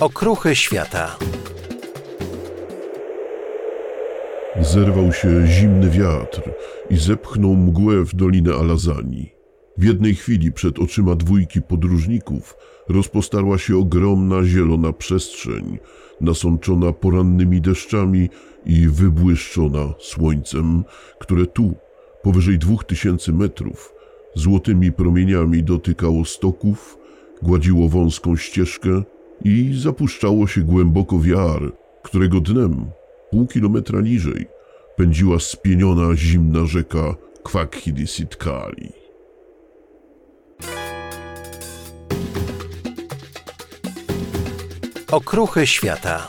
Okruchy świata. Zerwał się zimny wiatr i zepchnął mgłę w dolinę Alazani. W jednej chwili przed oczyma dwójki podróżników rozpostarła się ogromna zielona przestrzeń, nasączona porannymi deszczami i wybłyszczona słońcem, które tu, powyżej dwóch tysięcy metrów, złotymi promieniami dotykało stoków, gładziło wąską ścieżkę i zapuszczało się głęboko w którego dnem, pół kilometra niżej, pędziła spieniona zimna rzeka Kwakhidisitkali. Okruchy świata.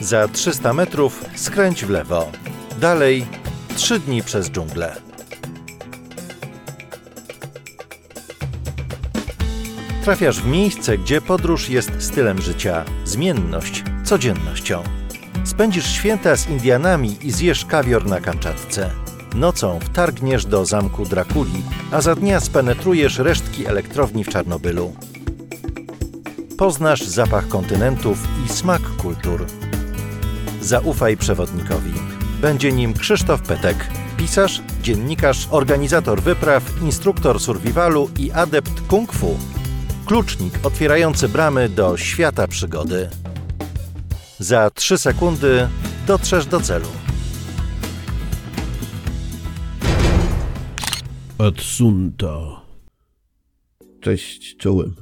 Za 300 metrów skręć w lewo. Dalej 3 dni przez dżunglę. Trafiasz w miejsce, gdzie podróż jest stylem życia, zmienność codziennością. Spędzisz święta z Indianami i zjesz kawior na Kamczatce. Nocą wtargniesz do zamku Drakuli, a za dnia spenetrujesz resztki elektrowni w Czarnobylu. Poznasz zapach kontynentów i smak kultur. Zaufaj przewodnikowi. Będzie nim Krzysztof Petek, pisarz, dziennikarz, organizator wypraw, instruktor survivalu i adept kung fu. Klucznik otwierający bramy do świata przygody. Za 3 sekundy dotrzesz do celu. Adsunta. Cześć czołem.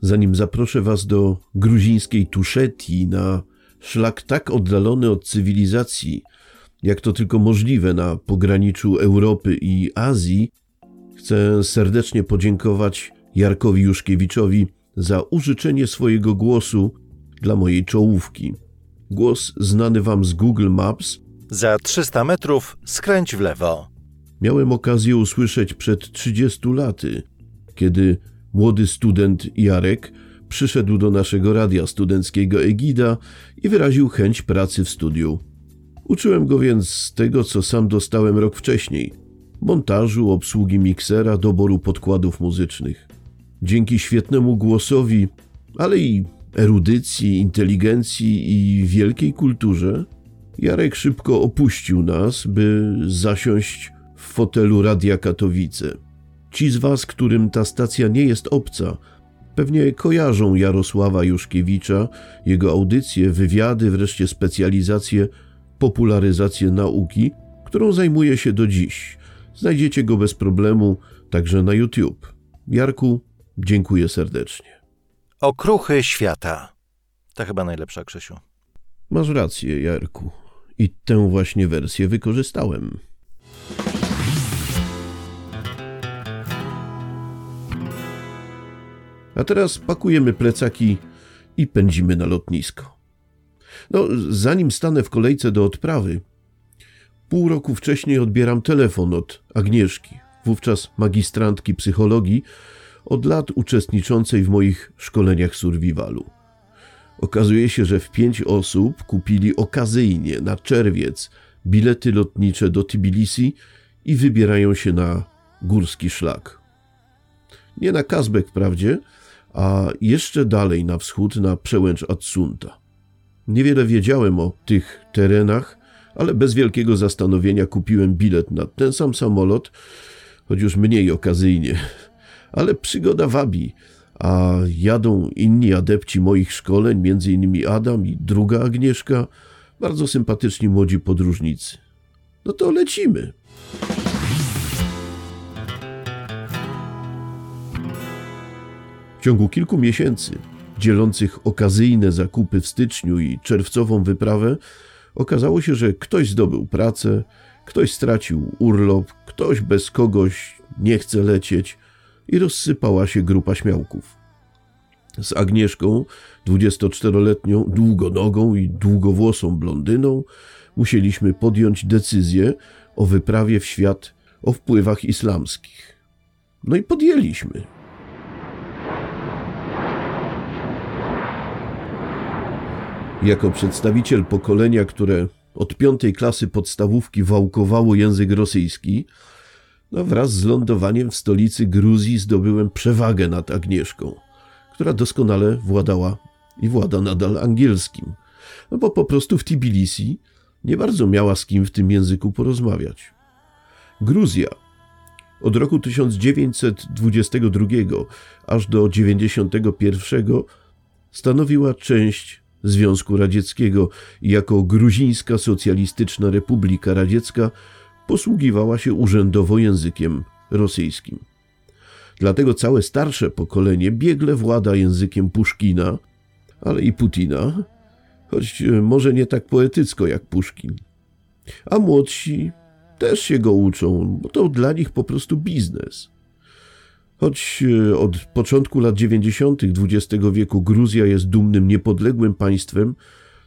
Zanim zaproszę was do gruzińskiej Tuszeti na szlak tak oddalony od cywilizacji, jak to tylko możliwe na pograniczu Europy i Azji, chcę serdecznie podziękować Jarkowi Juszkiewiczowi za użyczenie swojego głosu dla mojej czołówki. Głos znany wam z Google Maps. Za 300 metrów skręć w lewo. Miałem okazję usłyszeć przed 30 laty, kiedy młody student Jarek przyszedł do naszego radia studenckiego Egida i wyraził chęć pracy w studiu. Uczyłem go więc z tego, co sam dostałem rok wcześniej: montażu, obsługi miksera, doboru podkładów muzycznych. Dzięki świetnemu głosowi, ale i erudycji, inteligencji i wielkiej kulturze, Jarek szybko opuścił nas, by zasiąść w fotelu Radia Katowice. Ci z Was, którym ta stacja nie jest obca, pewnie kojarzą Jarosława Juszkiewicza, jego audycje, wywiady, wreszcie specjalizację, popularyzację nauki, którą zajmuje się do dziś. Znajdziecie go bez problemu także na YouTube. Jarku, dziękuję serdecznie. Okruchy świata. To chyba najlepsza, Krzysiu. Masz rację, Jarku. I tę właśnie wersję wykorzystałem. A teraz pakujemy plecaki i pędzimy na lotnisko. No, zanim stanę w kolejce do odprawy, pół roku wcześniej odbieram telefon od Agnieszki, wówczas magistrantki psychologii, od lat uczestniczącej w moich szkoleniach survivalu. Okazuje się, że w pięć osób kupili okazyjnie na czerwiec bilety lotnicze do Tbilisi i wybierają się na górski szlak. Nie na Kazbek wprawdzie, a jeszcze dalej na wschód na przełęcz Adsunta. Niewiele wiedziałem o tych terenach, ale bez wielkiego zastanowienia kupiłem bilet na ten sam samolot, choć już mniej okazyjnie. Ale przygoda wabi, a jadą inni adepci moich szkoleń, innymi Adam i druga Agnieszka, bardzo sympatyczni młodzi podróżnicy. No to lecimy. W ciągu kilku miesięcy, dzielących okazyjne zakupy w styczniu i czerwcową wyprawę, okazało się, że ktoś zdobył pracę, ktoś stracił urlop, ktoś bez kogoś nie chce lecieć i rozsypała się grupa śmiałków. Z Agnieszką, 24-letnią, długonogą i długowłosą blondyną, musieliśmy podjąć decyzję o wyprawie w świat o wpływach islamskich. No i podjęliśmy. Jako przedstawiciel pokolenia, które od piątej klasy podstawówki wałkowało język rosyjski, No, wraz z lądowaniem w stolicy Gruzji zdobyłem przewagę nad Agnieszką, która doskonale władała i włada nadal angielskim. No bo po prostu w Tbilisi nie bardzo miała z kim w tym języku porozmawiać. Gruzja od roku 1922 aż do 1991 stanowiła część Związku Radzieckiego i jako Gruzińska Socjalistyczna Republika Radziecka posługiwała się urzędowo językiem rosyjskim. Dlatego całe starsze pokolenie biegle włada językiem Puszkina, ale i Putina, choć e, może nie tak poetycko jak Puszkin. A młodsi też się go uczą, bo to dla nich po prostu biznes. Choć e, od początku lat 90. XX wieku Gruzja jest dumnym, niepodległym państwem,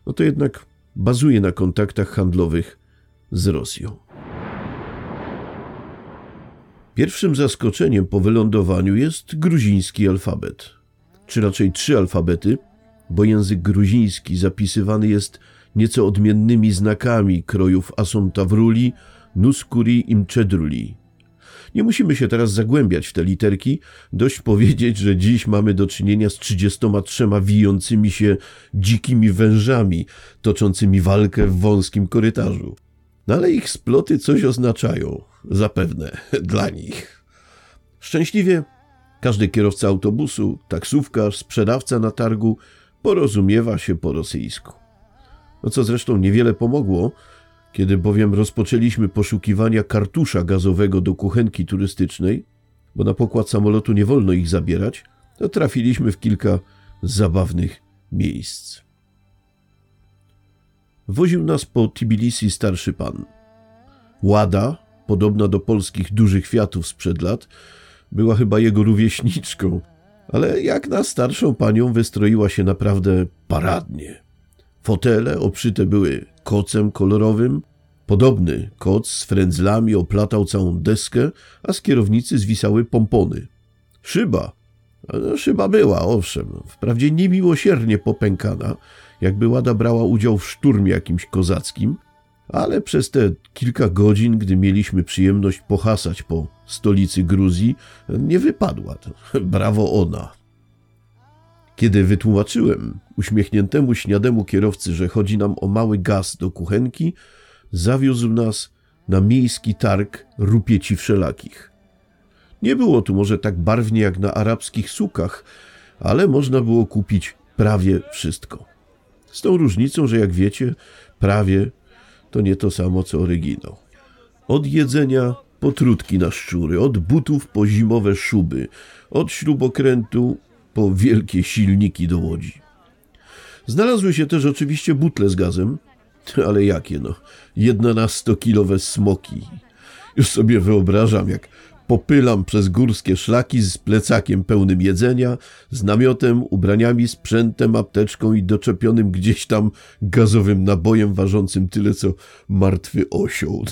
no to jednak bazuje na kontaktach handlowych z Rosją. Pierwszym zaskoczeniem po wylądowaniu jest gruziński alfabet, czy raczej trzy alfabety, bo język gruziński zapisywany jest nieco odmiennymi znakami krojów Asomtawruli, Nuskuri i Mczedruli. Nie musimy się teraz zagłębiać w te literki, dość powiedzieć, że dziś mamy do czynienia z 33 wijącymi się dzikimi wężami, toczącymi walkę w wąskim korytarzu. No ale ich sploty coś oznaczają, zapewne dla nich. Szczęśliwie każdy kierowca autobusu, taksówkarz, sprzedawca na targu porozumiewa się po rosyjsku. No co zresztą niewiele pomogło, kiedy bowiem rozpoczęliśmy poszukiwania kartusza gazowego do kuchenki turystycznej, bo na pokład samolotu nie wolno ich zabierać, to trafiliśmy w kilka zabawnych miejsc. Woził nas po Tbilisi starszy pan. Łada, podobna do polskich dużych kwiatów sprzed lat, była chyba jego rówieśniczką, ale jak na starszą panią wystroiła się naprawdę paradnie. Fotele obszyte były kocem kolorowym. Podobny koc z frędzlami oplatał całą deskę, a z kierownicy zwisały pompony. Szyba. No, szyba była, owszem, wprawdzie niemiłosiernie popękana, jakby Łada brała udział w szturmie jakimś kozackim, ale przez te kilka godzin, gdy mieliśmy przyjemność pohasać po stolicy Gruzji, nie wypadła. Brawo ona. Kiedy wytłumaczyłem uśmiechniętemu śniademu kierowcy, że chodzi nam o mały gaz do kuchenki, zawiózł nas na miejski targ rupieci wszelakich. Nie było tu może tak barwnie jak na arabskich sukach, ale można było kupić prawie wszystko. Z tą różnicą, że jak wiecie, prawie to nie to samo co oryginał. Od jedzenia po trutki na szczury, od butów po zimowe szuby, od śrubokrętu po wielkie silniki do łodzi. Znalazły się też oczywiście butle z gazem, ale jakie no, jedna na stokilowe smoki. Już sobie wyobrażam, jak popylam przez górskie szlaki z plecakiem pełnym jedzenia, z namiotem, ubraniami, sprzętem, apteczką i doczepionym gdzieś tam gazowym nabojem ważącym tyle co martwy osioł.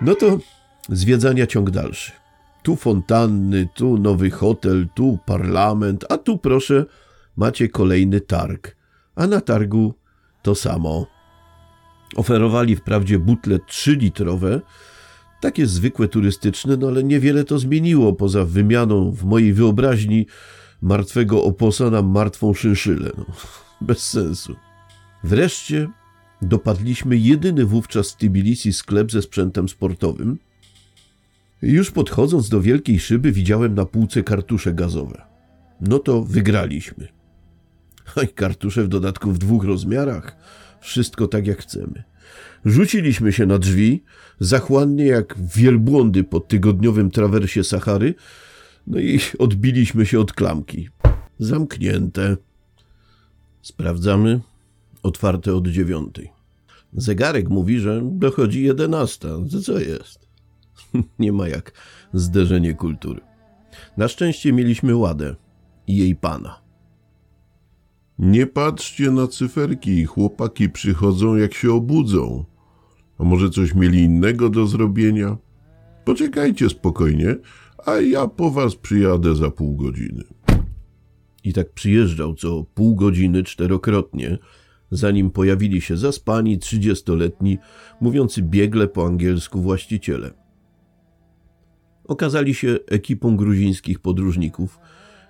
No to zwiedzania ciąg dalszy. Tu fontanny, tu nowy hotel, tu parlament, a tu proszę, macie kolejny targ. A na targu to samo. Oferowali wprawdzie butle 3-litrowe, takie zwykłe turystyczne, no ale niewiele to zmieniło poza wymianą w mojej wyobraźni martwego oposa na martwą szynszylę. No, bez sensu. Wreszcie dopadliśmy jedyny wówczas w Tbilisi sklep ze sprzętem sportowym. Już podchodząc do wielkiej szyby widziałem na półce kartusze gazowe. No to wygraliśmy. A i kartusze w dodatku w dwóch rozmiarach. Wszystko tak jak chcemy. Rzuciliśmy się na drzwi, zachłannie jak wielbłądy po tygodniowym trawersie Sahary, no i odbiliśmy się od klamki. Zamknięte. Sprawdzamy. Otwarte od dziewiątej. Zegarek mówi, że dochodzi jedenasta. Co jest? Nie ma jak zderzenie kultury. Na szczęście mieliśmy ładę i jej pana. Nie patrzcie na cyferki, chłopaki przychodzą jak się obudzą. A może coś mieli innego do zrobienia? Poczekajcie spokojnie, a ja po was przyjadę za pół godziny. I tak przyjeżdżał co pół godziny czterokrotnie, zanim pojawili się zaspani, trzydziestoletni, mówiący biegle po angielsku właściciele. Okazali się ekipą gruzińskich podróżników,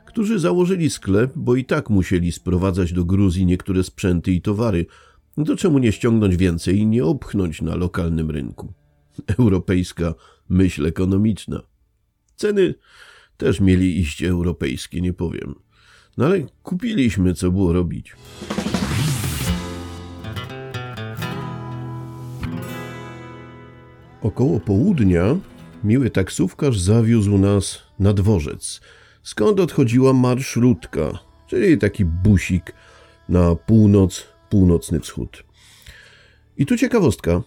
którzy założyli sklep, bo i tak musieli sprowadzać do Gruzji niektóre sprzęty i towary, do czemu nie ściągnąć więcej i nie obchnąć na lokalnym rynku. Europejska myśl ekonomiczna. Ceny też mieli iść europejskie, nie powiem. No ale kupiliśmy, co było robić. Około południa miły taksówkarz zawiózł nas na dworzec, skąd odchodziła marszrutka, czyli taki busik na północ, północny wschód. I tu ciekawostka.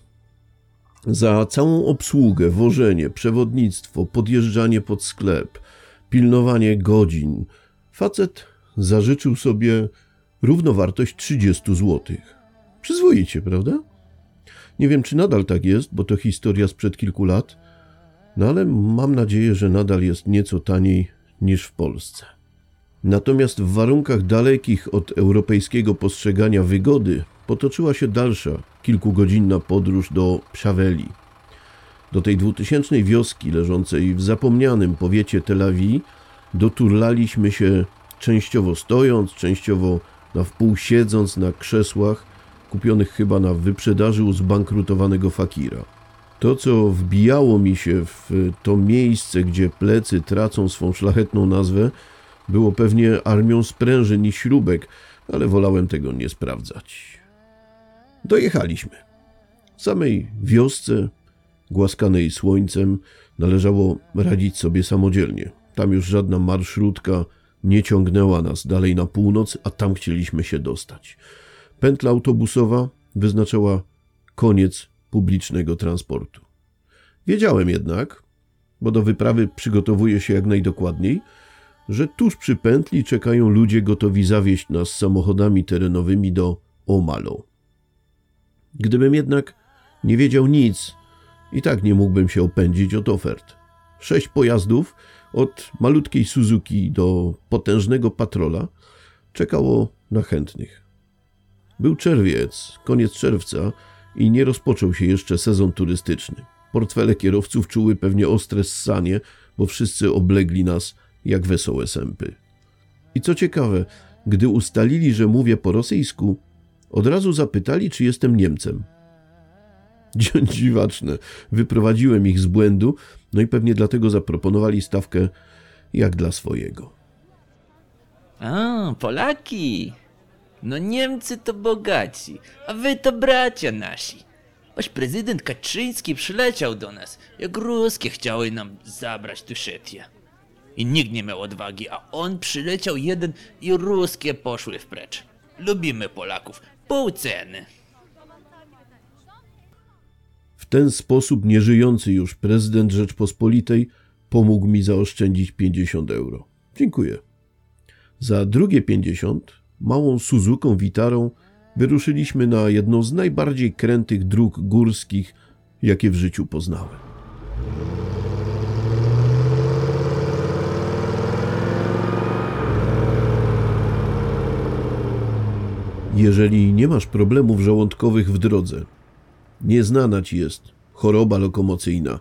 Za całą obsługę, wożenie, przewodnictwo, podjeżdżanie pod sklep, pilnowanie godzin, facet zażyczył sobie równowartość 30 zł. Przyzwoicie, prawda? Nie wiem, czy nadal tak jest, bo to historia sprzed kilku lat, no ale mam nadzieję, że nadal jest nieco taniej niż w Polsce. Natomiast w warunkach dalekich od europejskiego postrzegania wygody potoczyła się dalsza, kilkugodzinna podróż do Pszaweli. Do tej dwutysięcznej wioski leżącej w zapomnianym powiecie Tel Aviv doturlaliśmy się częściowo stojąc, częściowo na wpół siedząc na krzesłach, kupionych chyba na wyprzedaży u zbankrutowanego fakira. To, co wbijało mi się w to miejsce, gdzie plecy tracą swą szlachetną nazwę, było pewnie armią sprężyn i śrubek, ale wolałem tego nie sprawdzać. Dojechaliśmy. W samej wiosce, głaskanej słońcem, należało radzić sobie samodzielnie. Tam już żadna marszrutka nie ciągnęła nas dalej na północ, a tam chcieliśmy się dostać. Pętla autobusowa wyznaczała koniec publicznego transportu. Wiedziałem jednak, bo do wyprawy przygotowuję się jak najdokładniej, że tuż przy pętli czekają ludzie gotowi zawieźć nas samochodami terenowymi do Omalo. Gdybym jednak nie wiedział nic, i tak nie mógłbym się opędzić od ofert. Sześć pojazdów, od malutkiej Suzuki do potężnego patrola, czekało na chętnych. Był czerwiec, koniec czerwca i nie rozpoczął się jeszcze sezon turystyczny. Portfele kierowców czuły pewnie ostre ssanie, bo wszyscy oblegli nas jak wesołe sępy. I co ciekawe, gdy ustalili, że mówię po rosyjsku, od razu zapytali, czy jestem Niemcem. Dziwaczne. Wyprowadziłem ich z błędu, no i pewnie dlatego zaproponowali stawkę jak dla swojego. A, Polaki! No Niemcy to bogaci, a wy to bracia nasi. Wasz prezydent Kaczyński przyleciał do nas, jak ruskie chciały nam zabrać Tuszetię. I nikt nie miał odwagi, a on przyleciał jeden i ruskie poszły w precz. Lubimy Polaków, pół ceny. W ten sposób nieżyjący już prezydent Rzeczpospolitej pomógł mi zaoszczędzić 50 euro. Dziękuję. Za drugie 50 małą Suzuką Witarą wyruszyliśmy na jedną z najbardziej krętych dróg górskich, jakie w życiu poznałem. Jeżeli nie masz problemów żołądkowych w drodze, nieznana ci jest choroba lokomocyjna,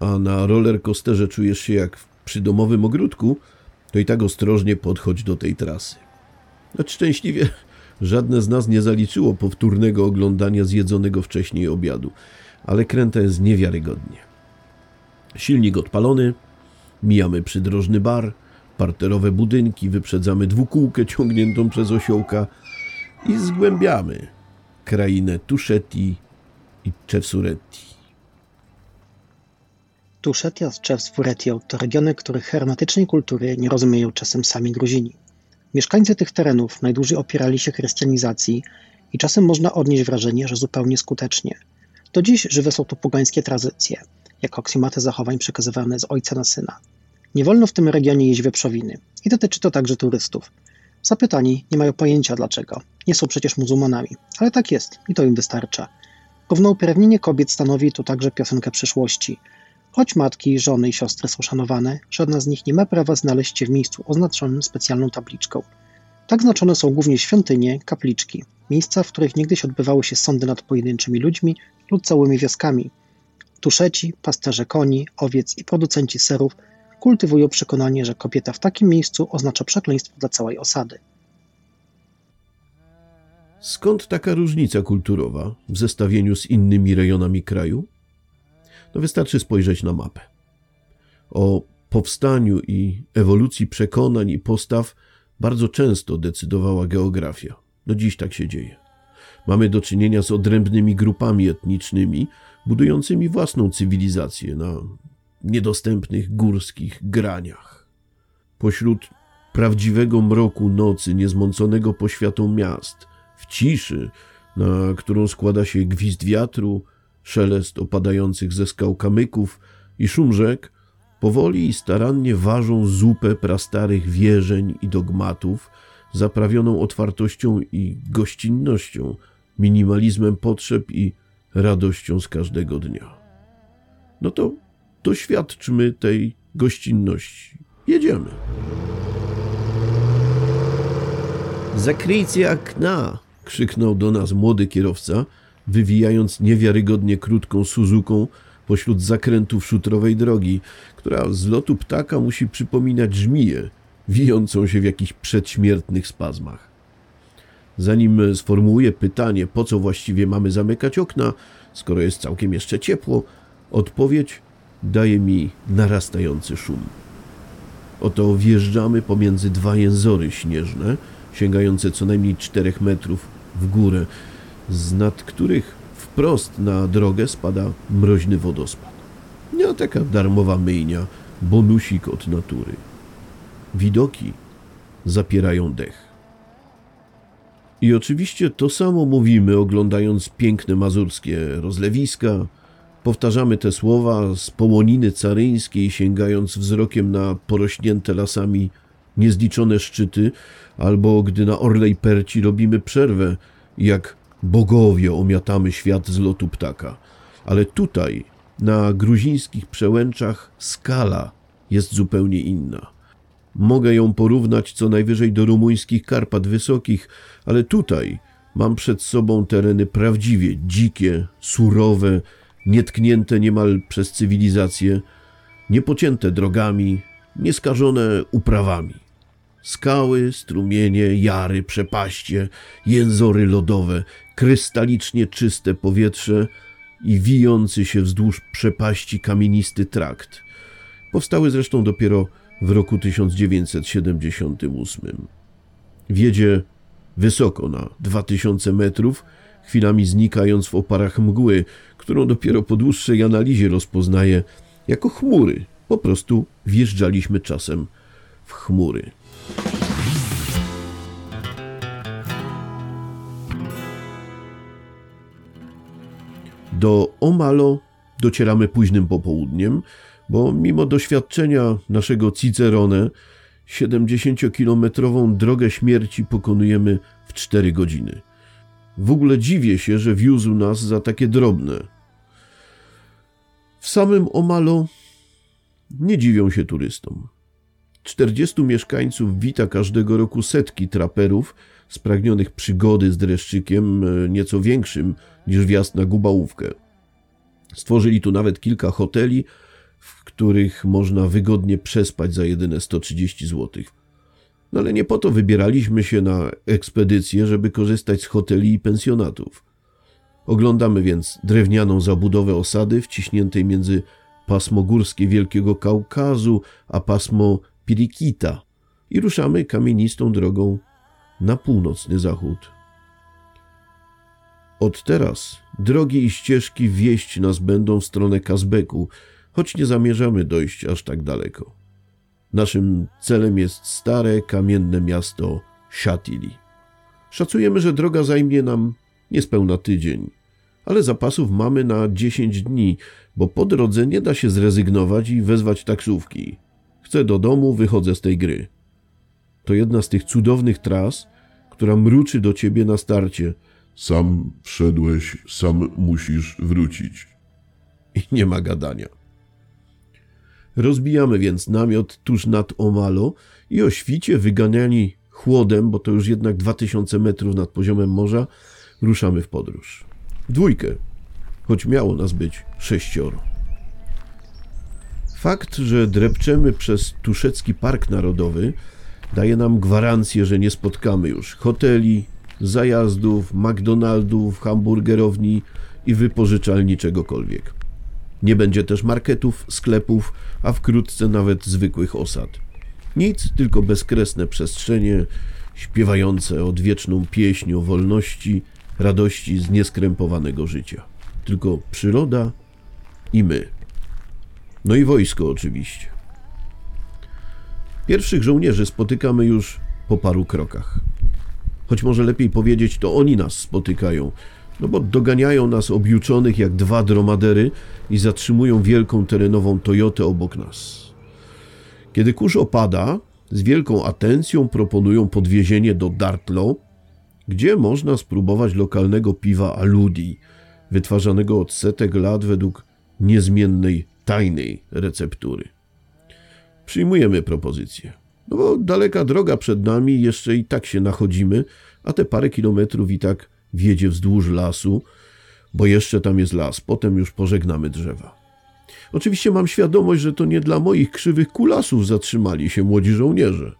a na rollercoasterze czujesz się jak w przydomowym ogródku, to i tak ostrożnie podchodź do tej trasy. Szczęśliwie żadne z nas nie zaliczyło powtórnego oglądania zjedzonego wcześniej obiadu, ale kręta jest niewiarygodnie. Silnik odpalony, mijamy przydrożny bar, parterowe budynki, wyprzedzamy dwukółkę ciągniętą przez osiołka i zgłębiamy krainę Tuszeti i Czesuretti. Tuszetia z Czewswuretią to regiony, których hermetycznej kultury nie rozumieją czasem sami Gruzini. Mieszkańcy tych terenów najdłużej opierali się chrystianizacji i czasem można odnieść wrażenie, że zupełnie skutecznie. Do dziś żywe są tu pogańskie tradycje, jako aksjomaty zachowań przekazywane z ojca na syna. Nie wolno w tym regionie jeść wieprzowiny i dotyczy to także turystów. Zapytani nie mają pojęcia dlaczego. Nie są przecież muzułmanami, ale tak jest i to im wystarcza. Równouprawnienie kobiet stanowi tu także piosenkę przyszłości. Choć matki, żony i siostry są szanowane, żadna z nich nie ma prawa znaleźć się w miejscu oznaczonym specjalną tabliczką. Tak znaczone są głównie świątynie, kapliczki, miejsca, w których niegdyś odbywały się sądy nad pojedynczymi ludźmi lub całymi wioskami. Tuszeci, pasterze koni, owiec i producenci serów kultywują przekonanie, że kobieta w takim miejscu oznacza przekleństwo dla całej osady. Skąd taka różnica kulturowa w zestawieniu z innymi rejonami kraju? Wystarczy spojrzeć na mapę. O powstaniu i ewolucji przekonań i postaw bardzo często decydowała geografia. Do dziś tak się dzieje. Mamy do czynienia z odrębnymi grupami etnicznymi, budującymi własną cywilizację na niedostępnych górskich graniach. Pośród prawdziwego mroku nocy, niezmąconego poświatą miast, w ciszy, na którą składa się gwizd wiatru, szelest opadających ze skał kamyków i szum rzek, powoli i starannie ważą zupę prastarych wierzeń i dogmatów, zaprawioną otwartością i gościnnością, minimalizmem potrzeb i radością z każdego dnia. No to doświadczmy tej gościnności. Jedziemy. Zakryjcie okna! krzyknął do nas młody kierowca, wywijając niewiarygodnie krótką Suzuką pośród zakrętów szutrowej drogi, która z lotu ptaka musi przypominać żmiję, wijącą się w jakichś przedśmiertnych spazmach. Zanim sformułuję pytanie, po co właściwie mamy zamykać okna, skoro jest całkiem jeszcze ciepło, odpowiedź daje mi narastający szum. Oto wjeżdżamy pomiędzy dwa jęzory śnieżne, sięgające co najmniej czterech metrów w górę, z nad których wprost na drogę spada mroźny wodospad. Nie taka darmowa myjnia, bonusik od natury. Widoki zapierają dech. I oczywiście to samo mówimy, oglądając piękne mazurskie rozlewiska. Powtarzamy te słowa z połoniny caryńskiej, sięgając wzrokiem na porośnięte lasami niezliczone szczyty, albo gdy na Orlej Perci robimy przerwę, jak bogowie omiatamy świat z lotu ptaka. Ale tutaj, na gruzińskich przełęczach, skala jest zupełnie inna. Mogę ją porównać co najwyżej do rumuńskich Karpat Wysokich, ale tutaj mam przed sobą tereny prawdziwie dzikie, surowe, nietknięte niemal przez cywilizację, niepocięte drogami, nieskażone uprawami. Skały, strumienie, jary, przepaście, jęzory lodowe, krystalicznie czyste powietrze i wijący się wzdłuż przepaści kamienisty trakt. Powstały zresztą dopiero w roku 1978. Wiedzie wysoko na 2000 metrów, chwilami znikając w oparach mgły, którą dopiero po dłuższej analizie rozpoznaje jako chmury. Po prostu wjeżdżaliśmy czasem w chmury. Do Omalo docieramy późnym popołudniem, bo mimo doświadczenia naszego Cicerone 70-kilometrową drogę śmierci pokonujemy w 4 godziny. W ogóle dziwię się, że wiózł nas za takie drobne. W samym Omalo nie dziwią się turystom. 40 mieszkańców wita każdego roku setki traperów spragnionych przygody z dreszczykiem e, nieco większym niż wjazd na Gubałówkę. Stworzyli tu nawet kilka hoteli, w których można wygodnie przespać za jedyne 130 zł. No ale nie po to wybieraliśmy się na ekspedycję, żeby korzystać z hoteli i pensjonatów. Oglądamy więc drewnianą zabudowę osady wciśniętej między pasmo górskie Wielkiego Kaukazu, a pasmo Pirikita i ruszamy kamienistą drogą na północny zachód. Od teraz drogi i ścieżki wieść nas będą w stronę Kazbeku, choć nie zamierzamy dojść aż tak daleko. Naszym celem jest stare, kamienne miasto Shatili. Szacujemy, że droga zajmie nam niespełna tydzień, ale zapasów mamy na 10 dni, bo po drodze nie da się zrezygnować i wezwać taksówki. Chcę do domu, wychodzę z tej gry. To jedna z tych cudownych tras, która mruczy do ciebie na starcie. Sam wszedłeś, sam musisz wrócić. I nie ma gadania. Rozbijamy więc namiot tuż nad Omalo i o świcie wyganiani chłodem, bo to już jednak 2000 metrów nad poziomem morza, ruszamy w podróż. Dwójkę, choć miało nas być sześcioro. Fakt, że drepczemy przez Tuszecki Park Narodowy, daje nam gwarancję, że nie spotkamy już hoteli, zajazdów, McDonaldów, hamburgerowni i wypożyczalni czegokolwiek. Nie będzie też marketów, sklepów, a wkrótce nawet zwykłych osad. Nic, tylko bezkresne przestrzenie, śpiewające odwieczną pieśń o wolności, radości z nieskrępowanego życia. Tylko przyroda i my. No i wojsko oczywiście. Pierwszych żołnierzy spotykamy już po paru krokach. Choć może lepiej powiedzieć, to oni nas spotykają, no bo doganiają nas objuczonych jak dwa dromadery i zatrzymują wielką terenową Toyotę obok nas. Kiedy kurz opada, z wielką atencją proponują podwiezienie do Dartlo, gdzie można spróbować lokalnego piwa Aludi, wytwarzanego od setek lat według niezmiennej, tajnej receptury. Przyjmujemy propozycję. No bo daleka droga przed nami, jeszcze i tak się nachodzimy, a te parę kilometrów i tak wiedzie wzdłuż lasu, bo jeszcze tam jest las, potem już pożegnamy drzewa. Oczywiście mam świadomość, że to nie dla moich krzywych kulasów zatrzymali się młodzi żołnierze.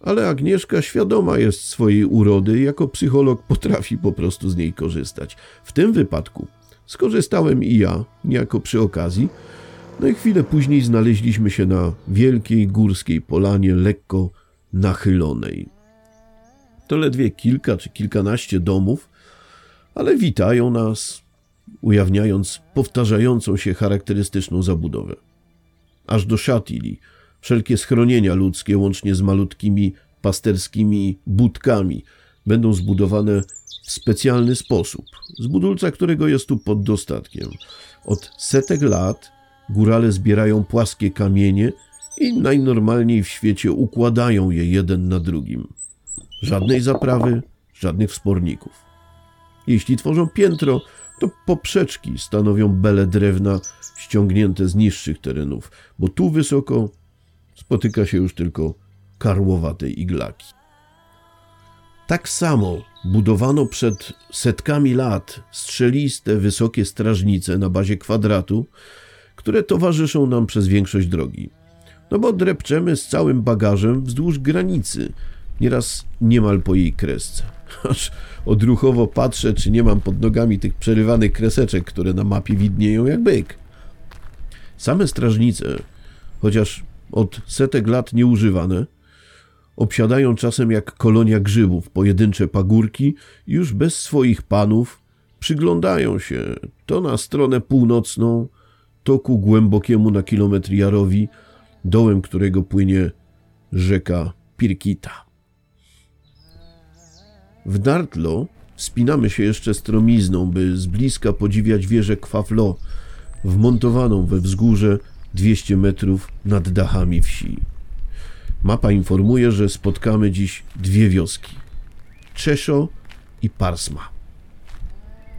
Ale Agnieszka świadoma jest swojej urody, jako psycholog potrafi po prostu z niej korzystać. W tym wypadku skorzystałem i ja, niejako przy okazji, no i chwilę później znaleźliśmy się na wielkiej górskiej polanie, lekko nachylonej. To ledwie kilka czy kilkanaście domów, ale witają nas, ujawniając powtarzającą się charakterystyczną zabudowę. Aż do Szatili, wszelkie schronienia ludzkie, łącznie z malutkimi pasterskimi budkami, będą zbudowane w specjalny sposób, z budulca którego jest tu pod dostatkiem. Od setek lat Górale zbierają płaskie kamienie i najnormalniej w świecie układają je jeden na drugim. Żadnej zaprawy, żadnych wsporników. Jeśli tworzą piętro, to poprzeczki stanowią bele drewna ściągnięte z niższych terenów, bo tu wysoko spotyka się już tylko karłowate iglaki. Tak samo budowano przed setkami lat strzeliste, wysokie strażnice na bazie kwadratu, które towarzyszą nam przez większość drogi. No bo drepczemy z całym bagażem wzdłuż granicy, nieraz niemal po jej kresce. Aż odruchowo patrzę, czy nie mam pod nogami tych przerywanych kreseczek, które na mapie widnieją jak byk. Same strażnice, chociaż od setek lat nieużywane, obsiadają czasem jak kolonia grzybów pojedyncze pagórki już bez swoich panów przyglądają się to na stronę północną, toku głębokiemu na kilometr jarowi, dołem którego płynie rzeka Pirkita. W Dartlo wspinamy się jeszcze stromizną, by z bliska podziwiać wieżę Kwaflo, wmontowaną we wzgórze 200 metrów nad dachami wsi. Mapa informuje, że spotkamy dziś dwie wioski: Czeszo i Parsma.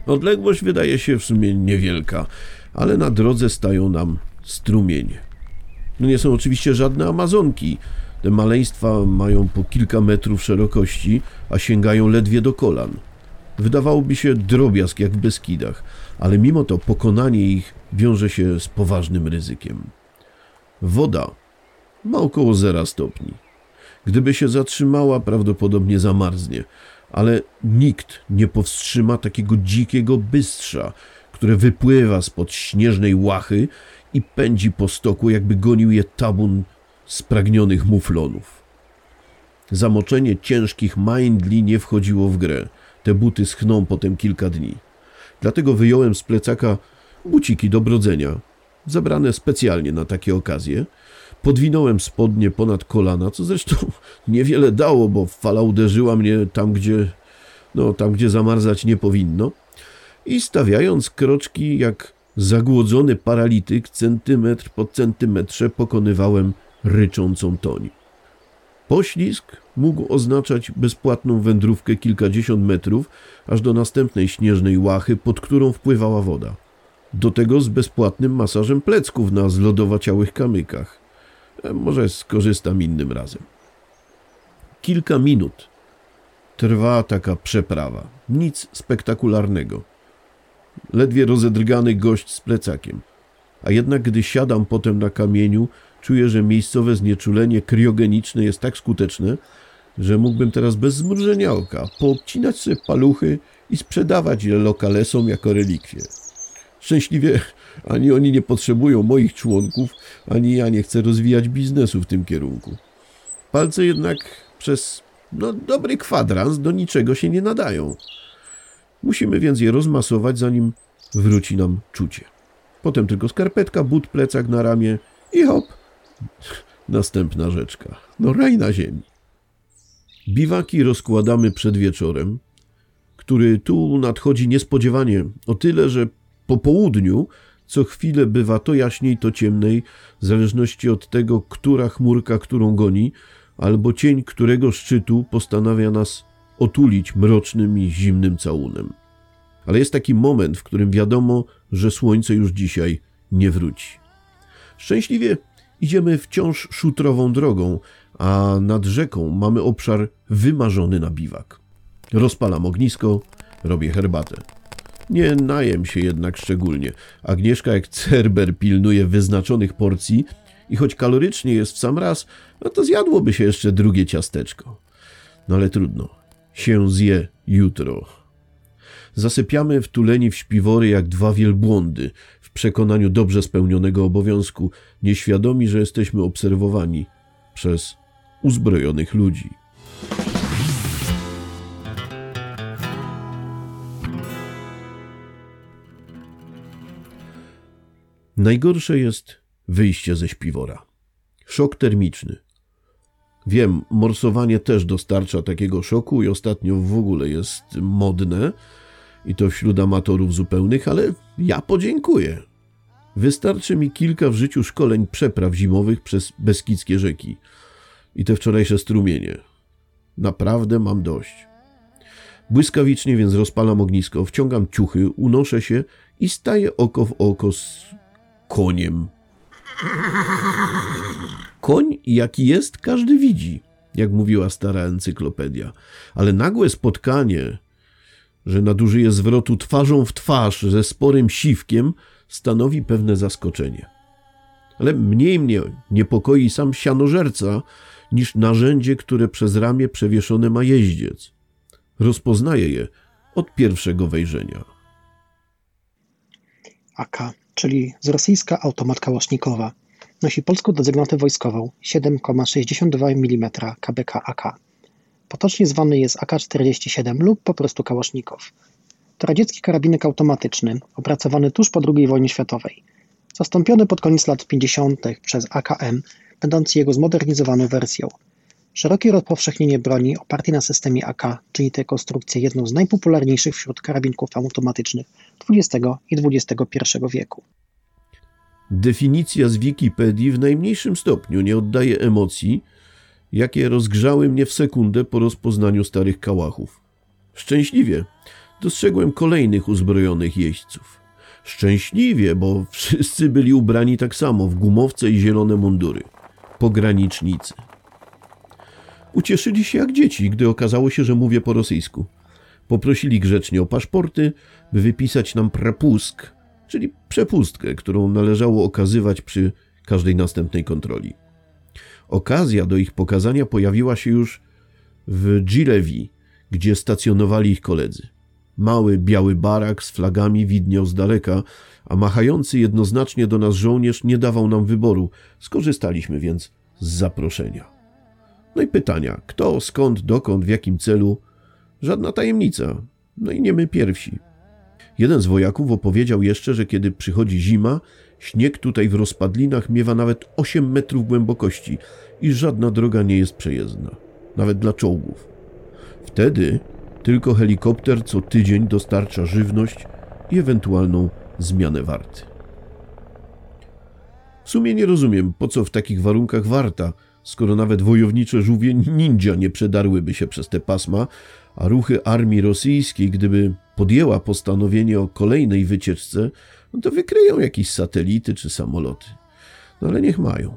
Odległość wydaje się w sumie niewielka, ale na drodze stają nam strumienie. No nie są oczywiście żadne Amazonki. Te maleństwa mają po kilka metrów szerokości, a sięgają ledwie do kolan. Wydawałoby się drobiazg jak w Beskidach, ale mimo to pokonanie ich wiąże się z poważnym ryzykiem. Woda ma około zera stopni. Gdyby się zatrzymała, prawdopodobnie zamarznie, ale nikt nie powstrzyma takiego dzikiego bystrza, które wypływa spod śnieżnej łachy i pędzi po stoku, jakby gonił je tabun spragnionych muflonów. Zamoczenie ciężkich mindli nie wchodziło w grę. Te buty schną potem kilka dni. Dlatego wyjąłem z plecaka buciki do brodzenia, zabrane specjalnie na takie okazje. Podwinąłem spodnie ponad kolana, co zresztą niewiele dało, bo fala uderzyła mnie tam, gdzie, no, tam, gdzie zamarzać nie powinno i stawiając kroczki jak zagłodzony paralityk, centymetr po centymetrze pokonywałem ryczącą toń. Poślizg mógł oznaczać bezpłatną wędrówkę kilkadziesiąt metrów, aż do następnej śnieżnej łachy, pod którą wpływała woda. Do tego z bezpłatnym masażem plecków na zlodowaciałych kamykach. E, może skorzystam innym razem. kilka minut trwa taka przeprawa. Nic spektakularnego. Ledwie rozedrgany gość z plecakiem. A jednak gdy siadam potem na kamieniu, czuję, że miejscowe znieczulenie kriogeniczne jest tak skuteczne, że mógłbym teraz bez zmrużenia oka poobcinać sobie paluchy i sprzedawać je lokalesom jako relikwie. Szczęśliwie ani oni nie potrzebują moich członków, ani ja nie chcę rozwijać biznesu w tym kierunku. Palce jednak przez no, dobry kwadrans do niczego się nie nadają. Musimy więc je rozmasować, zanim wróci nam czucie. Potem tylko skarpetka, but, plecak na ramię i hop, następna rzeczka. No raj na ziemi. Biwaki rozkładamy przed wieczorem, który tu nadchodzi niespodziewanie, o tyle, że po południu co chwilę bywa to jaśniej, to ciemniej, w zależności od tego, która chmurka którą goni, albo cień którego szczytu postanawia nas otulić mrocznym i zimnym całunem. Ale jest taki moment, w którym wiadomo, że słońce już dzisiaj nie wróci. Szczęśliwie idziemy wciąż szutrową drogą, a nad rzeką mamy obszar wymarzony na biwak. Rozpalam ognisko, robię herbatę. Nie najem się jednak szczególnie. Agnieszka jak cerber pilnuje wyznaczonych porcji i choć kalorycznie jest w sam raz, no to zjadłoby się jeszcze drugie ciasteczko. No ale trudno. Się zje jutro. Zasypiamy wtuleni w śpiwory jak dwa wielbłądy, w przekonaniu dobrze spełnionego obowiązku, nieświadomi, że jesteśmy obserwowani przez uzbrojonych ludzi. Najgorsze jest wyjście ze śpiwora. Szok termiczny. Wiem, morsowanie też dostarcza takiego szoku i ostatnio w ogóle jest modne i to wśród amatorów zupełnych, ale ja podziękuję. Wystarczy mi kilka w życiu szkoleń przepraw zimowych przez Beskidzkie rzeki i te wczorajsze strumienie. Naprawdę mam dość. Błyskawicznie więc rozpalam ognisko, wciągam ciuchy, unoszę się i staję oko w oko z koniem. Koń, jaki jest, każdy widzi, jak mówiła stara encyklopedia. Ale nagłe spotkanie, że nadużyje zwrotu twarzą w twarz ze sporym siwkiem, stanowi pewne zaskoczenie. Ale mniej mnie niepokoi sam sianożerca niż narzędzie, które przez ramię przewieszone ma jeździec. Rozpoznaje je od pierwszego wejrzenia. AK czyli z rosyjska automat kałasznikowa. Nosi polską dezygnatę wojskową 7,62 mm KBK AK. Potocznie zwany jest AK-47 lub po prostu kałasznikow. To radziecki karabinek automatyczny, opracowany tuż po II wojnie światowej. Zastąpiony pod koniec lat 50. przez AKM, będący jego zmodernizowaną wersją. Szerokie rozpowszechnienie broni opartej na systemie AK czyni tę konstrukcję jedną z najpopularniejszych wśród karabinków automatycznych XX i XXI wieku. Definicja z Wikipedii w najmniejszym stopniu nie oddaje emocji, jakie rozgrzały mnie w sekundę po rozpoznaniu starych kałachów. Szczęśliwie dostrzegłem kolejnych uzbrojonych jeźdźców. Szczęśliwie, bo wszyscy byli ubrani tak samo w gumowce i zielone mundury. Pogranicznicy. Ucieszyli się jak dzieci, gdy okazało się, że mówię po rosyjsku. Poprosili grzecznie o paszporty, by wypisać nam prapusk, czyli przepustkę, którą należało okazywać przy każdej następnej kontroli. Okazja do ich pokazania pojawiła się już w Gilevi, gdzie stacjonowali ich koledzy. Mały, biały barak z flagami widniał z daleka, a machający jednoznacznie do nas żołnierz nie dawał nam wyboru. Skorzystaliśmy więc z zaproszenia. No i pytania: kto, skąd, dokąd, w jakim celu? Żadna tajemnica. No i nie my pierwsi. Jeden z wojaków opowiedział jeszcze, że kiedy przychodzi zima, śnieg tutaj w rozpadlinach miewa nawet 8 metrów głębokości i żadna droga nie jest przejezdna, nawet dla czołgów. Wtedy tylko helikopter co tydzień dostarcza żywność i ewentualną zmianę warty. W sumie nie rozumiem, po co w takich warunkach warta, skoro nawet wojownicze żółwie ninja nie przedarłyby się przez te pasma, a ruchy armii rosyjskiej, gdyby podjęła postanowienie o kolejnej wycieczce, no to wykryją jakieś satelity czy samoloty. No ale niech mają.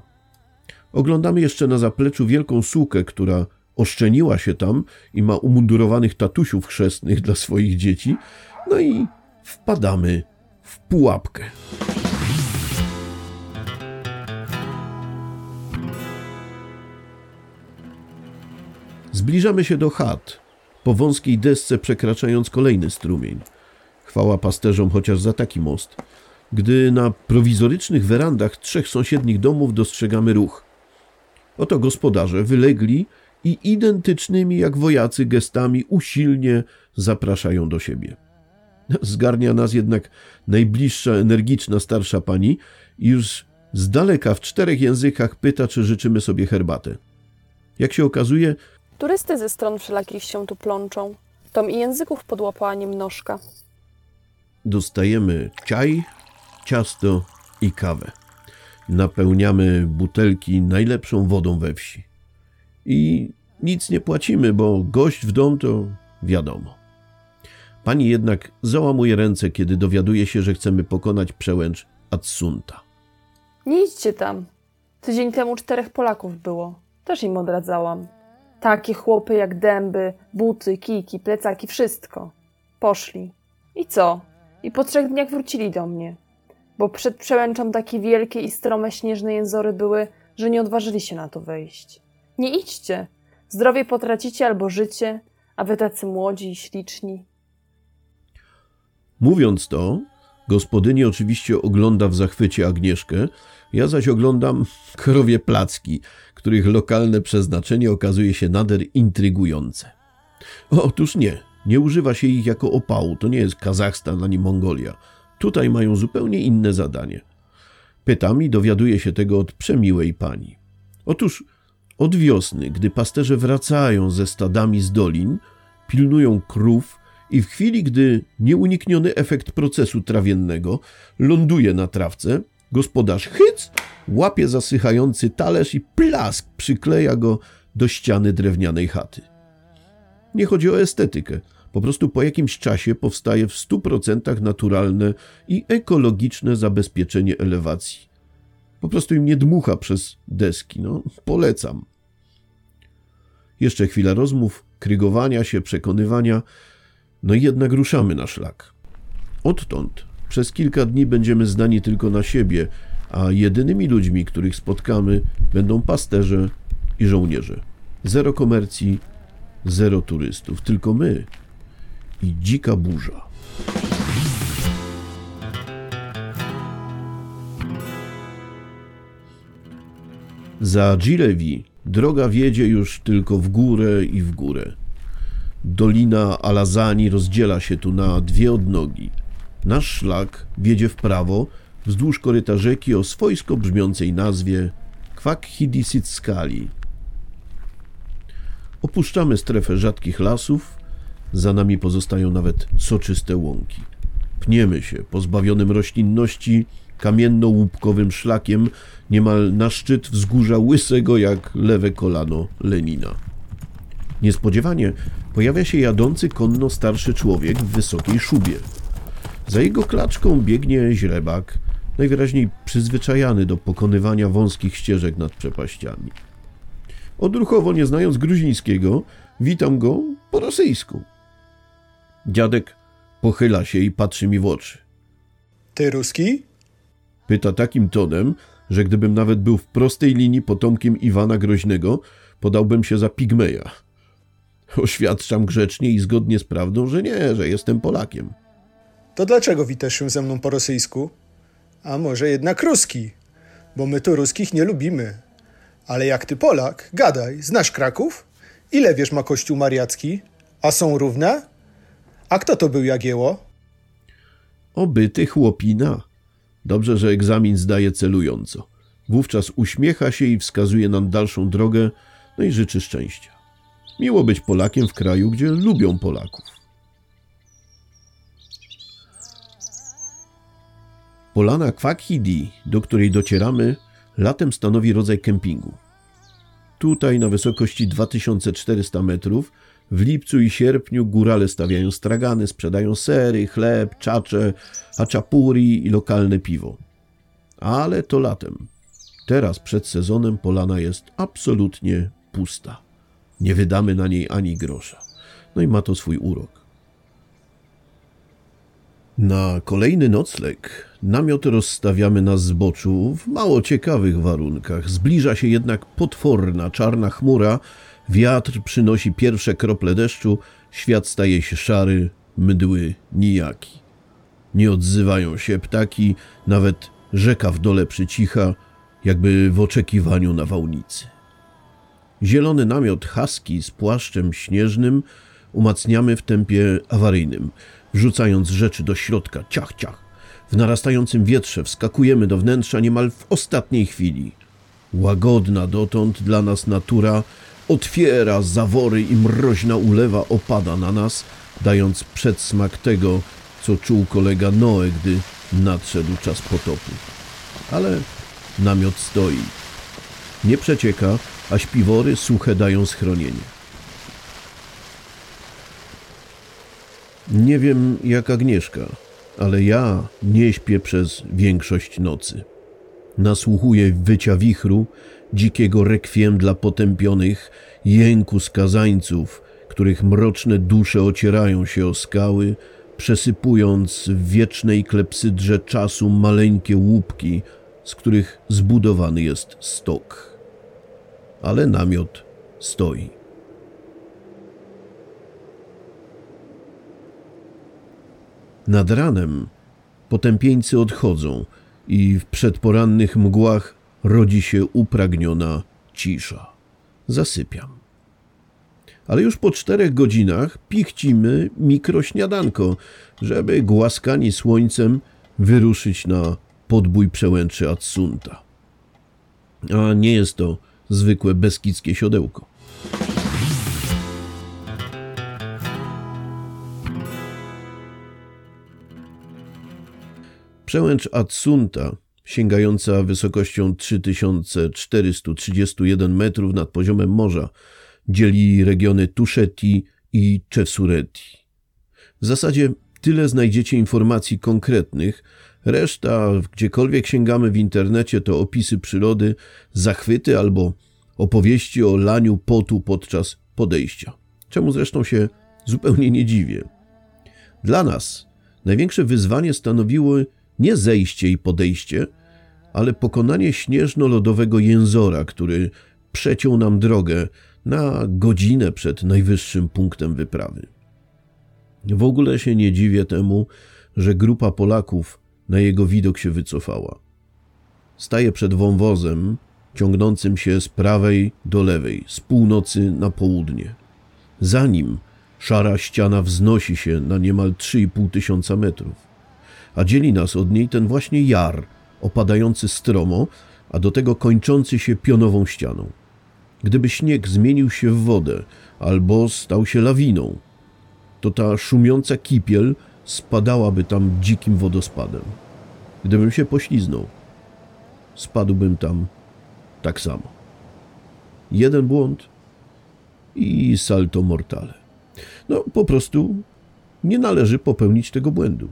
Oglądamy jeszcze na zapleczu wielką sukę, która oszczeniła się tam i ma umundurowanych tatusiów chrzestnych dla swoich dzieci. No i wpadamy w pułapkę. Zbliżamy się do chat, po wąskiej desce przekraczając kolejny strumień. Chwała pasterzom chociaż za taki most. Gdy na prowizorycznych werandach trzech sąsiednich domów dostrzegamy ruch. Oto gospodarze wylegli i identycznymi jak wojacy gestami usilnie zapraszają do siebie. Zgarnia nas jednak najbliższa, energiczna starsza pani i już z daleka w czterech językach pyta, czy życzymy sobie herbatę. Jak się okazuje, Turysty ze stron wszelakich się tu plączą. Tom i języków podłapała nie mnożka. dostajemy czaj, ciasto i kawę. Napełniamy butelki najlepszą wodą we wsi. I nic nie płacimy, bo gość w dom to wiadomo. Pani jednak załamuje ręce, kiedy dowiaduje się, że chcemy pokonać przełęcz Adsunta. Nie idźcie tam. Tydzień temu czterech Polaków było. Też im odradzałam. Takie chłopy jak dęby, buty, kijki, plecaki, wszystko. Poszli. I co? I po trzech dniach wrócili do mnie. Bo przed przełęczą takie wielkie i strome śnieżne jęzory były, że nie odważyli się na to wejść. Nie idźcie. Zdrowie potracicie albo życie, a wy tacy młodzi i śliczni. Mówiąc to, gospodyni oczywiście ogląda w zachwycie Agnieszkę, ja zaś oglądam krowie placki, których lokalne przeznaczenie okazuje się nader intrygujące. Otóż nie, nie używa się ich jako opału, to nie jest Kazachstan ani Mongolia. Tutaj mają zupełnie inne zadanie. Pytam i dowiaduję się tego od przemiłej pani. Otóż od wiosny, gdy pasterze wracają ze stadami z dolin, pilnują krów i w chwili, gdy nieunikniony efekt procesu trawiennego ląduje na trawce, gospodarz hyc łapie zasychający talerz i plask przykleja go do ściany drewnianej chaty. Nie chodzi o estetykę. Po prostu po jakimś czasie powstaje w 100% naturalne i ekologiczne zabezpieczenie elewacji. Po prostu im nie dmucha przez deski. No, polecam. Jeszcze chwila rozmów, krygowania się, przekonywania. No i jednak ruszamy na szlak. Odtąd przez kilka dni będziemy zdani tylko na siebie, a jedynymi ludźmi, których spotkamy, będą pasterze i żołnierze. Zero komercji, zero turystów, tylko my i dzika burza. Za Gilevi droga wiedzie już tylko w górę i w górę. Dolina Alazani rozdziela się tu na dwie odnogi. Nasz szlak wiedzie w prawo wzdłuż koryta rzeki o swojsko brzmiącej nazwie Kwakhidisitskali. Opuszczamy strefę rzadkich lasów, za nami pozostają nawet soczyste łąki. Pniemy się pozbawionym roślinności kamienno-łupkowym szlakiem niemal na szczyt wzgórza łysego jak lewe kolano Lenina. Niespodziewanie pojawia się jadący konno starszy człowiek w wysokiej szubie. Za jego klaczką biegnie źrebak, najwyraźniej przyzwyczajany do pokonywania wąskich ścieżek nad przepaściami. Odruchowo nie znając gruzińskiego, witam go po rosyjsku. Dziadek pochyla się i patrzy mi w oczy. Ty ruski? Pyta takim tonem, że gdybym nawet był w prostej linii potomkiem Iwana Groźnego, podałbym się za pigmeja. Oświadczam grzecznie i zgodnie z prawdą, że nie, że jestem Polakiem. To dlaczego witasz się ze mną po rosyjsku? A może jednak ruski? Bo my tu ruskich nie lubimy. Ale jak ty Polak, gadaj, znasz Kraków? Ile wiesz ma kościół mariacki? A są równe? A kto to był Jagieło? Obyty chłopina. Dobrze, że egzamin zdaje celująco. Wówczas uśmiecha się i wskazuje nam dalszą drogę, no i życzy szczęścia. Miło być Polakiem w kraju, gdzie lubią Polaków. Polana Kwakhidi, do której docieramy, latem stanowi rodzaj kempingu. Tutaj na wysokości 2400 metrów w lipcu i sierpniu górale stawiają stragany, sprzedają sery, chleb, czacze, haczapuri i lokalne piwo. Ale to latem. Teraz przed sezonem polana jest absolutnie pusta. Nie wydamy na niej ani grosza. No i ma to swój urok. Na kolejny nocleg namiot rozstawiamy na zboczu w mało ciekawych warunkach. Zbliża się jednak potworna czarna chmura, wiatr przynosi pierwsze krople deszczu, świat staje się szary, mdły nijaki. Nie odzywają się ptaki, nawet rzeka w dole przycicha, jakby w oczekiwaniu nawałnicy. Zielony namiot husky z płaszczem śnieżnym umacniamy w tempie awaryjnym, wrzucając rzeczy do środka, ciach, ciach. W narastającym wietrze wskakujemy do wnętrza niemal w ostatniej chwili. Łagodna dotąd dla nas natura otwiera zawory i mroźna ulewa opada na nas, dając przedsmak tego, co czuł kolega Noe, gdy nadszedł czas potopu. Ale namiot stoi. Nie przecieka, a śpiwory suche dają schronienie. Nie wiem jak Agnieszka, ale ja nie śpię przez większość nocy. Nasłuchuję wycia wichru, dzikiego rekwiem dla potępionych, jęku skazańców, których mroczne dusze ocierają się o skały, przesypując w wiecznej klepsydrze czasu maleńkie łupki, z których zbudowany jest stok. Ale namiot stoi. Nad ranem potępieńcy odchodzą i w przedporannych mgłach rodzi się upragniona cisza. Zasypiam. Ale już po czterech godzinach pichcimy mikrośniadanko, żeby głaskani słońcem wyruszyć na podbój przełęczy Adsunta. A nie jest to zwykłe beskidzkie siodełko. Przełęcz Adsunta, sięgająca wysokością 3431 metrów nad poziomem morza, dzieli regiony Tuszeti i Czesureti. W zasadzie tyle znajdziecie informacji konkretnych, reszta, gdziekolwiek sięgamy w internecie, to opisy przyrody, zachwyty albo opowieści o laniu potu podczas podejścia. Czemu zresztą się zupełnie nie dziwię. Dla nas największe wyzwanie stanowiły nie zejście i podejście, ale pokonanie śnieżno-lodowego jęzora, który przeciął nam drogę na godzinę przed najwyższym punktem wyprawy. W ogóle się nie dziwię temu, że grupa Polaków na jego widok się wycofała. Staje przed wąwozem, ciągnącym się z prawej do lewej, z północy na południe. Za nim szara ściana wznosi się na niemal 3,5 tysiąca metrów a dzieli nas od niej ten właśnie jar, opadający stromo, a do tego kończący się pionową ścianą. Gdyby śnieg zmienił się w wodę albo stał się lawiną, to ta szumiąca kipiel spadałaby tam dzikim wodospadem. Gdybym się pośliznął, spadłbym tam tak samo. Jeden błąd i salto mortale. No, po prostu nie należy popełnić tego błędu.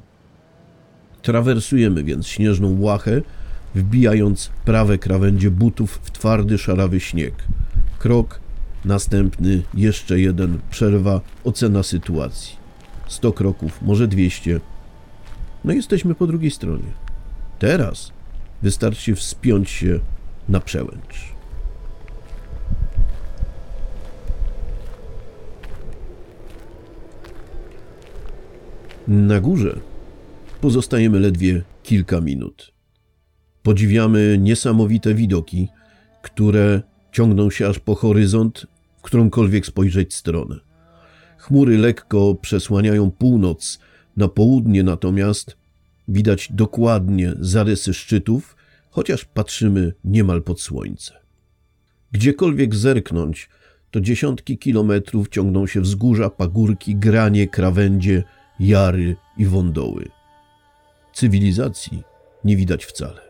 Trawersujemy więc śnieżną łachę, wbijając prawe krawędzie butów w twardy, szarawy śnieg. Krok, następny, jeszcze jeden, przerwa, ocena sytuacji. Sto kroków, może dwieście. No jesteśmy po drugiej stronie. Teraz wystarczy wspiąć się na przełęcz. Na górze pozostajemy ledwie kilka minut. Podziwiamy niesamowite widoki, które ciągną się aż po horyzont, w którąkolwiek spojrzeć stronę. Chmury lekko przesłaniają północ, na południe natomiast widać dokładnie zarysy szczytów, chociaż patrzymy niemal pod słońce. Gdziekolwiek zerknąć, to dziesiątki kilometrów ciągną się wzgórza, pagórki, granie, krawędzie, jary i wądoły cywilizacji nie widać wcale.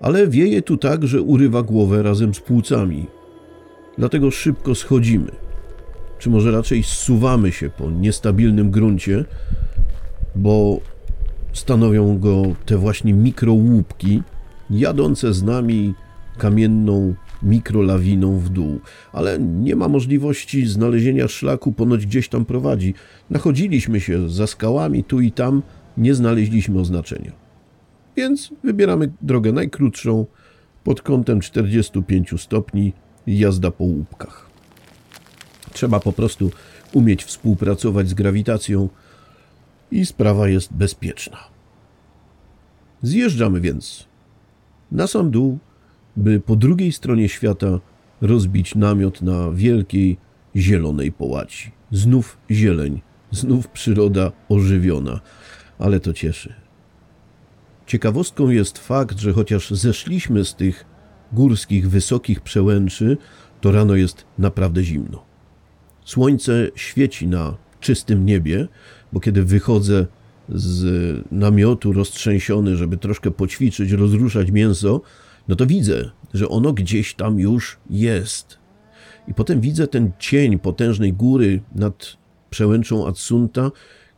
Ale wieje tu tak, że urywa głowę razem z płucami. Dlatego szybko schodzimy, czy może raczej zsuwamy się po niestabilnym gruncie, bo stanowią go te właśnie mikrołupki jadące z nami kamienną mikrolawiną w dół, ale nie ma możliwości znalezienia szlaku, ponoć gdzieś tam prowadzi. Nachodziliśmy się za skałami tu i tam, nie znaleźliśmy oznaczenia. Więc wybieramy drogę najkrótszą pod kątem 45 stopni jazda po łupkach. Trzeba po prostu umieć współpracować z grawitacją i sprawa jest bezpieczna. Zjeżdżamy więc na sam dół, by po drugiej stronie świata rozbić namiot na wielkiej zielonej połaci. Znów zieleń, znów przyroda ożywiona, ale to cieszy. Ciekawostką jest fakt, że chociaż zeszliśmy z tych górskich, wysokich przełęczy, to rano jest naprawdę zimno. Słońce świeci na czystym niebie, bo kiedy wychodzę z namiotu roztrzęsiony, żeby troszkę poćwiczyć, rozruszać mięso, no to widzę, że ono gdzieś tam już jest. I potem widzę ten cień potężnej góry nad przełęczą Adsunta,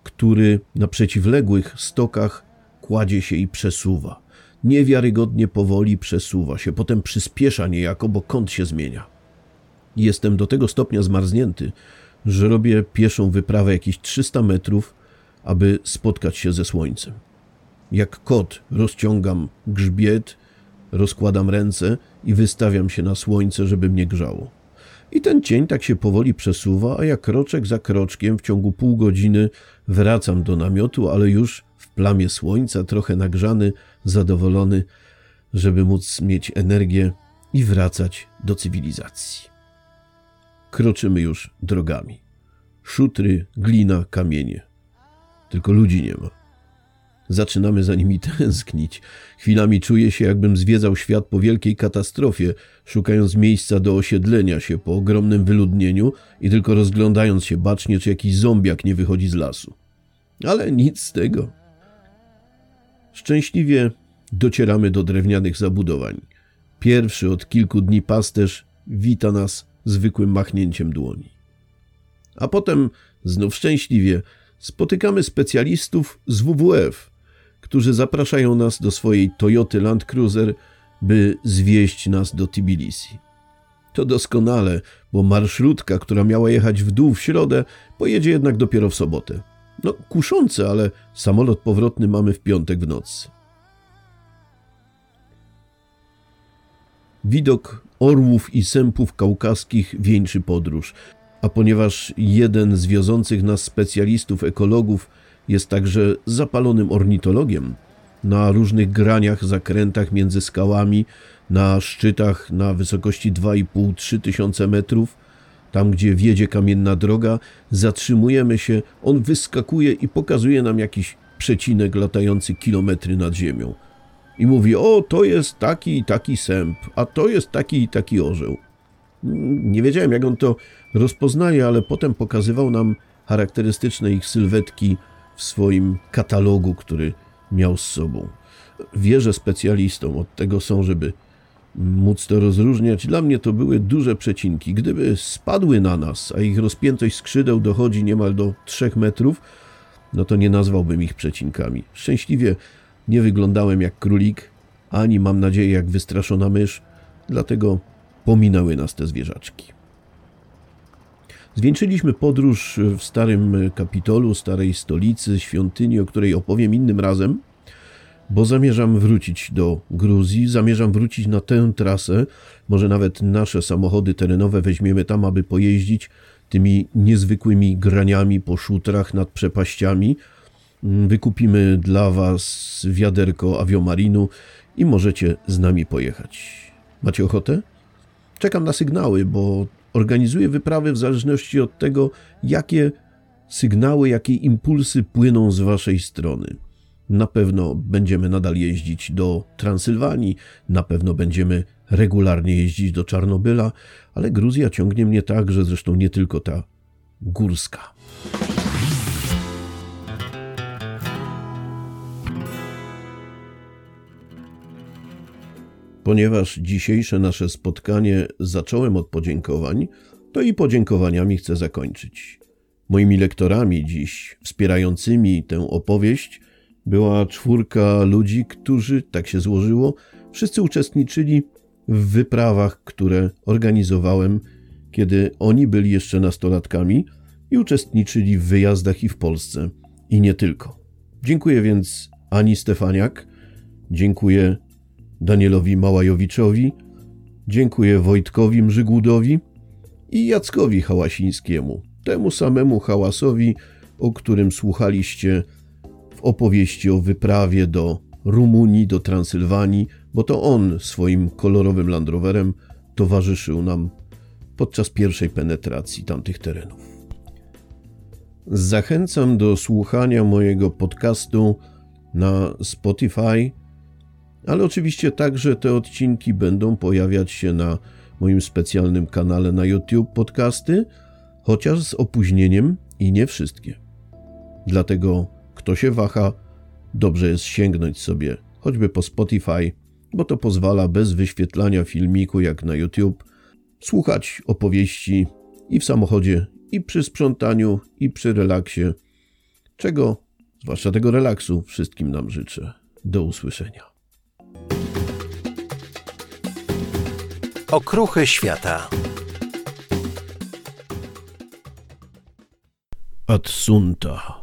który na przeciwległych stokach kładzie się i przesuwa. Niewiarygodnie powoli przesuwa się, potem przyspiesza niejako, bo kąt się zmienia. Jestem do tego stopnia zmarznięty, że robię pieszą wyprawę jakieś 300 metrów, aby spotkać się ze słońcem. Jak kot rozciągam grzbiet, rozkładam ręce i wystawiam się na słońce, żeby mnie grzało. I ten cień tak się powoli przesuwa, a ja kroczek za kroczkiem w ciągu pół godziny wracam do namiotu, ale już w plamie słońca, trochę nagrzany, zadowolony, żeby móc mieć energię i wracać do cywilizacji. Kroczymy już drogami. Szutry, glina, kamienie. Tylko ludzi nie ma. Zaczynamy za nimi tęsknić. Chwilami czuję się, jakbym zwiedzał świat po wielkiej katastrofie, szukając miejsca do osiedlenia się po ogromnym wyludnieniu i tylko rozglądając się bacznie, czy jakiś zombiak nie wychodzi z lasu. Ale nic z tego. Szczęśliwie docieramy do drewnianych zabudowań. Pierwszy od kilku dni pasterz wita nas zwykłym machnięciem dłoni. A potem, znów szczęśliwie, spotykamy specjalistów z WWF, którzy zapraszają nas do swojej Toyoty Land Cruiser, by zwieść nas do Tbilisi. To doskonale, bo marszrutka, która miała jechać w dół w środę, pojedzie jednak dopiero w sobotę. No, kuszące, ale samolot powrotny mamy w piątek w nocy. Widok orłów i sępów kaukaskich wieńczy podróż, a ponieważ jeden z wiozących nas specjalistów ekologów jest także zapalonym ornitologiem, na różnych graniach, zakrętach między skałami, na szczytach na wysokości 2,5-3 tysiące metrów, tam gdzie wiedzie kamienna droga, zatrzymujemy się, on wyskakuje i pokazuje nam jakiś przecinek latający kilometry nad ziemią. I mówi, o, to jest taki i taki sęp, a to jest taki i taki orzeł. Nie wiedziałem, jak on to rozpoznaje, ale potem pokazywał nam charakterystyczne ich sylwetki w swoim katalogu, który miał z sobą. Wierzę specjalistom, od tego są, żeby móc to rozróżniać. Dla mnie to były duże przecinki. Gdyby spadły na nas, a ich rozpiętość skrzydeł dochodzi niemal do 3 metrów, no to nie nazwałbym ich przecinkami. Szczęśliwie nie wyglądałem jak królik, ani mam nadzieję jak wystraszona mysz, dlatego pominęły nas te zwierzaczki. Zwieńczyliśmy podróż w starym Kapitolu, starej stolicy, świątyni, o której opowiem innym razem, bo zamierzam wrócić do Gruzji, zamierzam wrócić na tę trasę. Może nawet nasze samochody terenowe weźmiemy tam, aby pojeździć tymi niezwykłymi graniami po szutrach nad przepaściami. Wykupimy dla Was wiaderko aviomarinu i możecie z nami pojechać. Macie ochotę? Czekam na sygnały, bo organizuję wyprawy w zależności od tego, jakie sygnały, jakie impulsy płyną z Waszej strony. Na pewno będziemy nadal jeździć do Transylwanii, na pewno będziemy regularnie jeździć do Czarnobyla, ale Gruzja ciągnie mnie tak, że zresztą nie tylko ta górska. Ponieważ dzisiejsze nasze spotkanie zacząłem od podziękowań, to i podziękowaniami chcę zakończyć. Moimi lektorami dziś, wspierającymi tę opowieść, była czwórka ludzi, którzy, tak się złożyło, wszyscy uczestniczyli w wyprawach, które organizowałem, kiedy oni byli jeszcze nastolatkami i uczestniczyli w wyjazdach i w Polsce, i nie tylko. Dziękuję więc Ani Stefaniak, dziękuję Danielowi Małajowiczowi, dziękuję Wojtkowi Mrzygłudowi i Jackowi Hałasińskiemu, temu samemu hałasowi, o którym słuchaliście w opowieści o wyprawie do Rumunii, do Transylwanii, bo to on swoim kolorowym Land Roverem towarzyszył nam podczas pierwszej penetracji tamtych terenów. Zachęcam do słuchania mojego podcastu na Spotify, ale oczywiście także te odcinki będą pojawiać się na moim specjalnym kanale na YouTube podcasty, chociaż z opóźnieniem i nie wszystkie. Dlatego, kto się waha, dobrze jest sięgnąć sobie choćby po Spotify, bo to pozwala bez wyświetlania filmiku jak na YouTube słuchać opowieści i w samochodzie, i przy sprzątaniu, i przy relaksie, czego, zwłaszcza tego relaksu, wszystkim nam życzę. Do usłyszenia. Okruchy świata. Adsunta.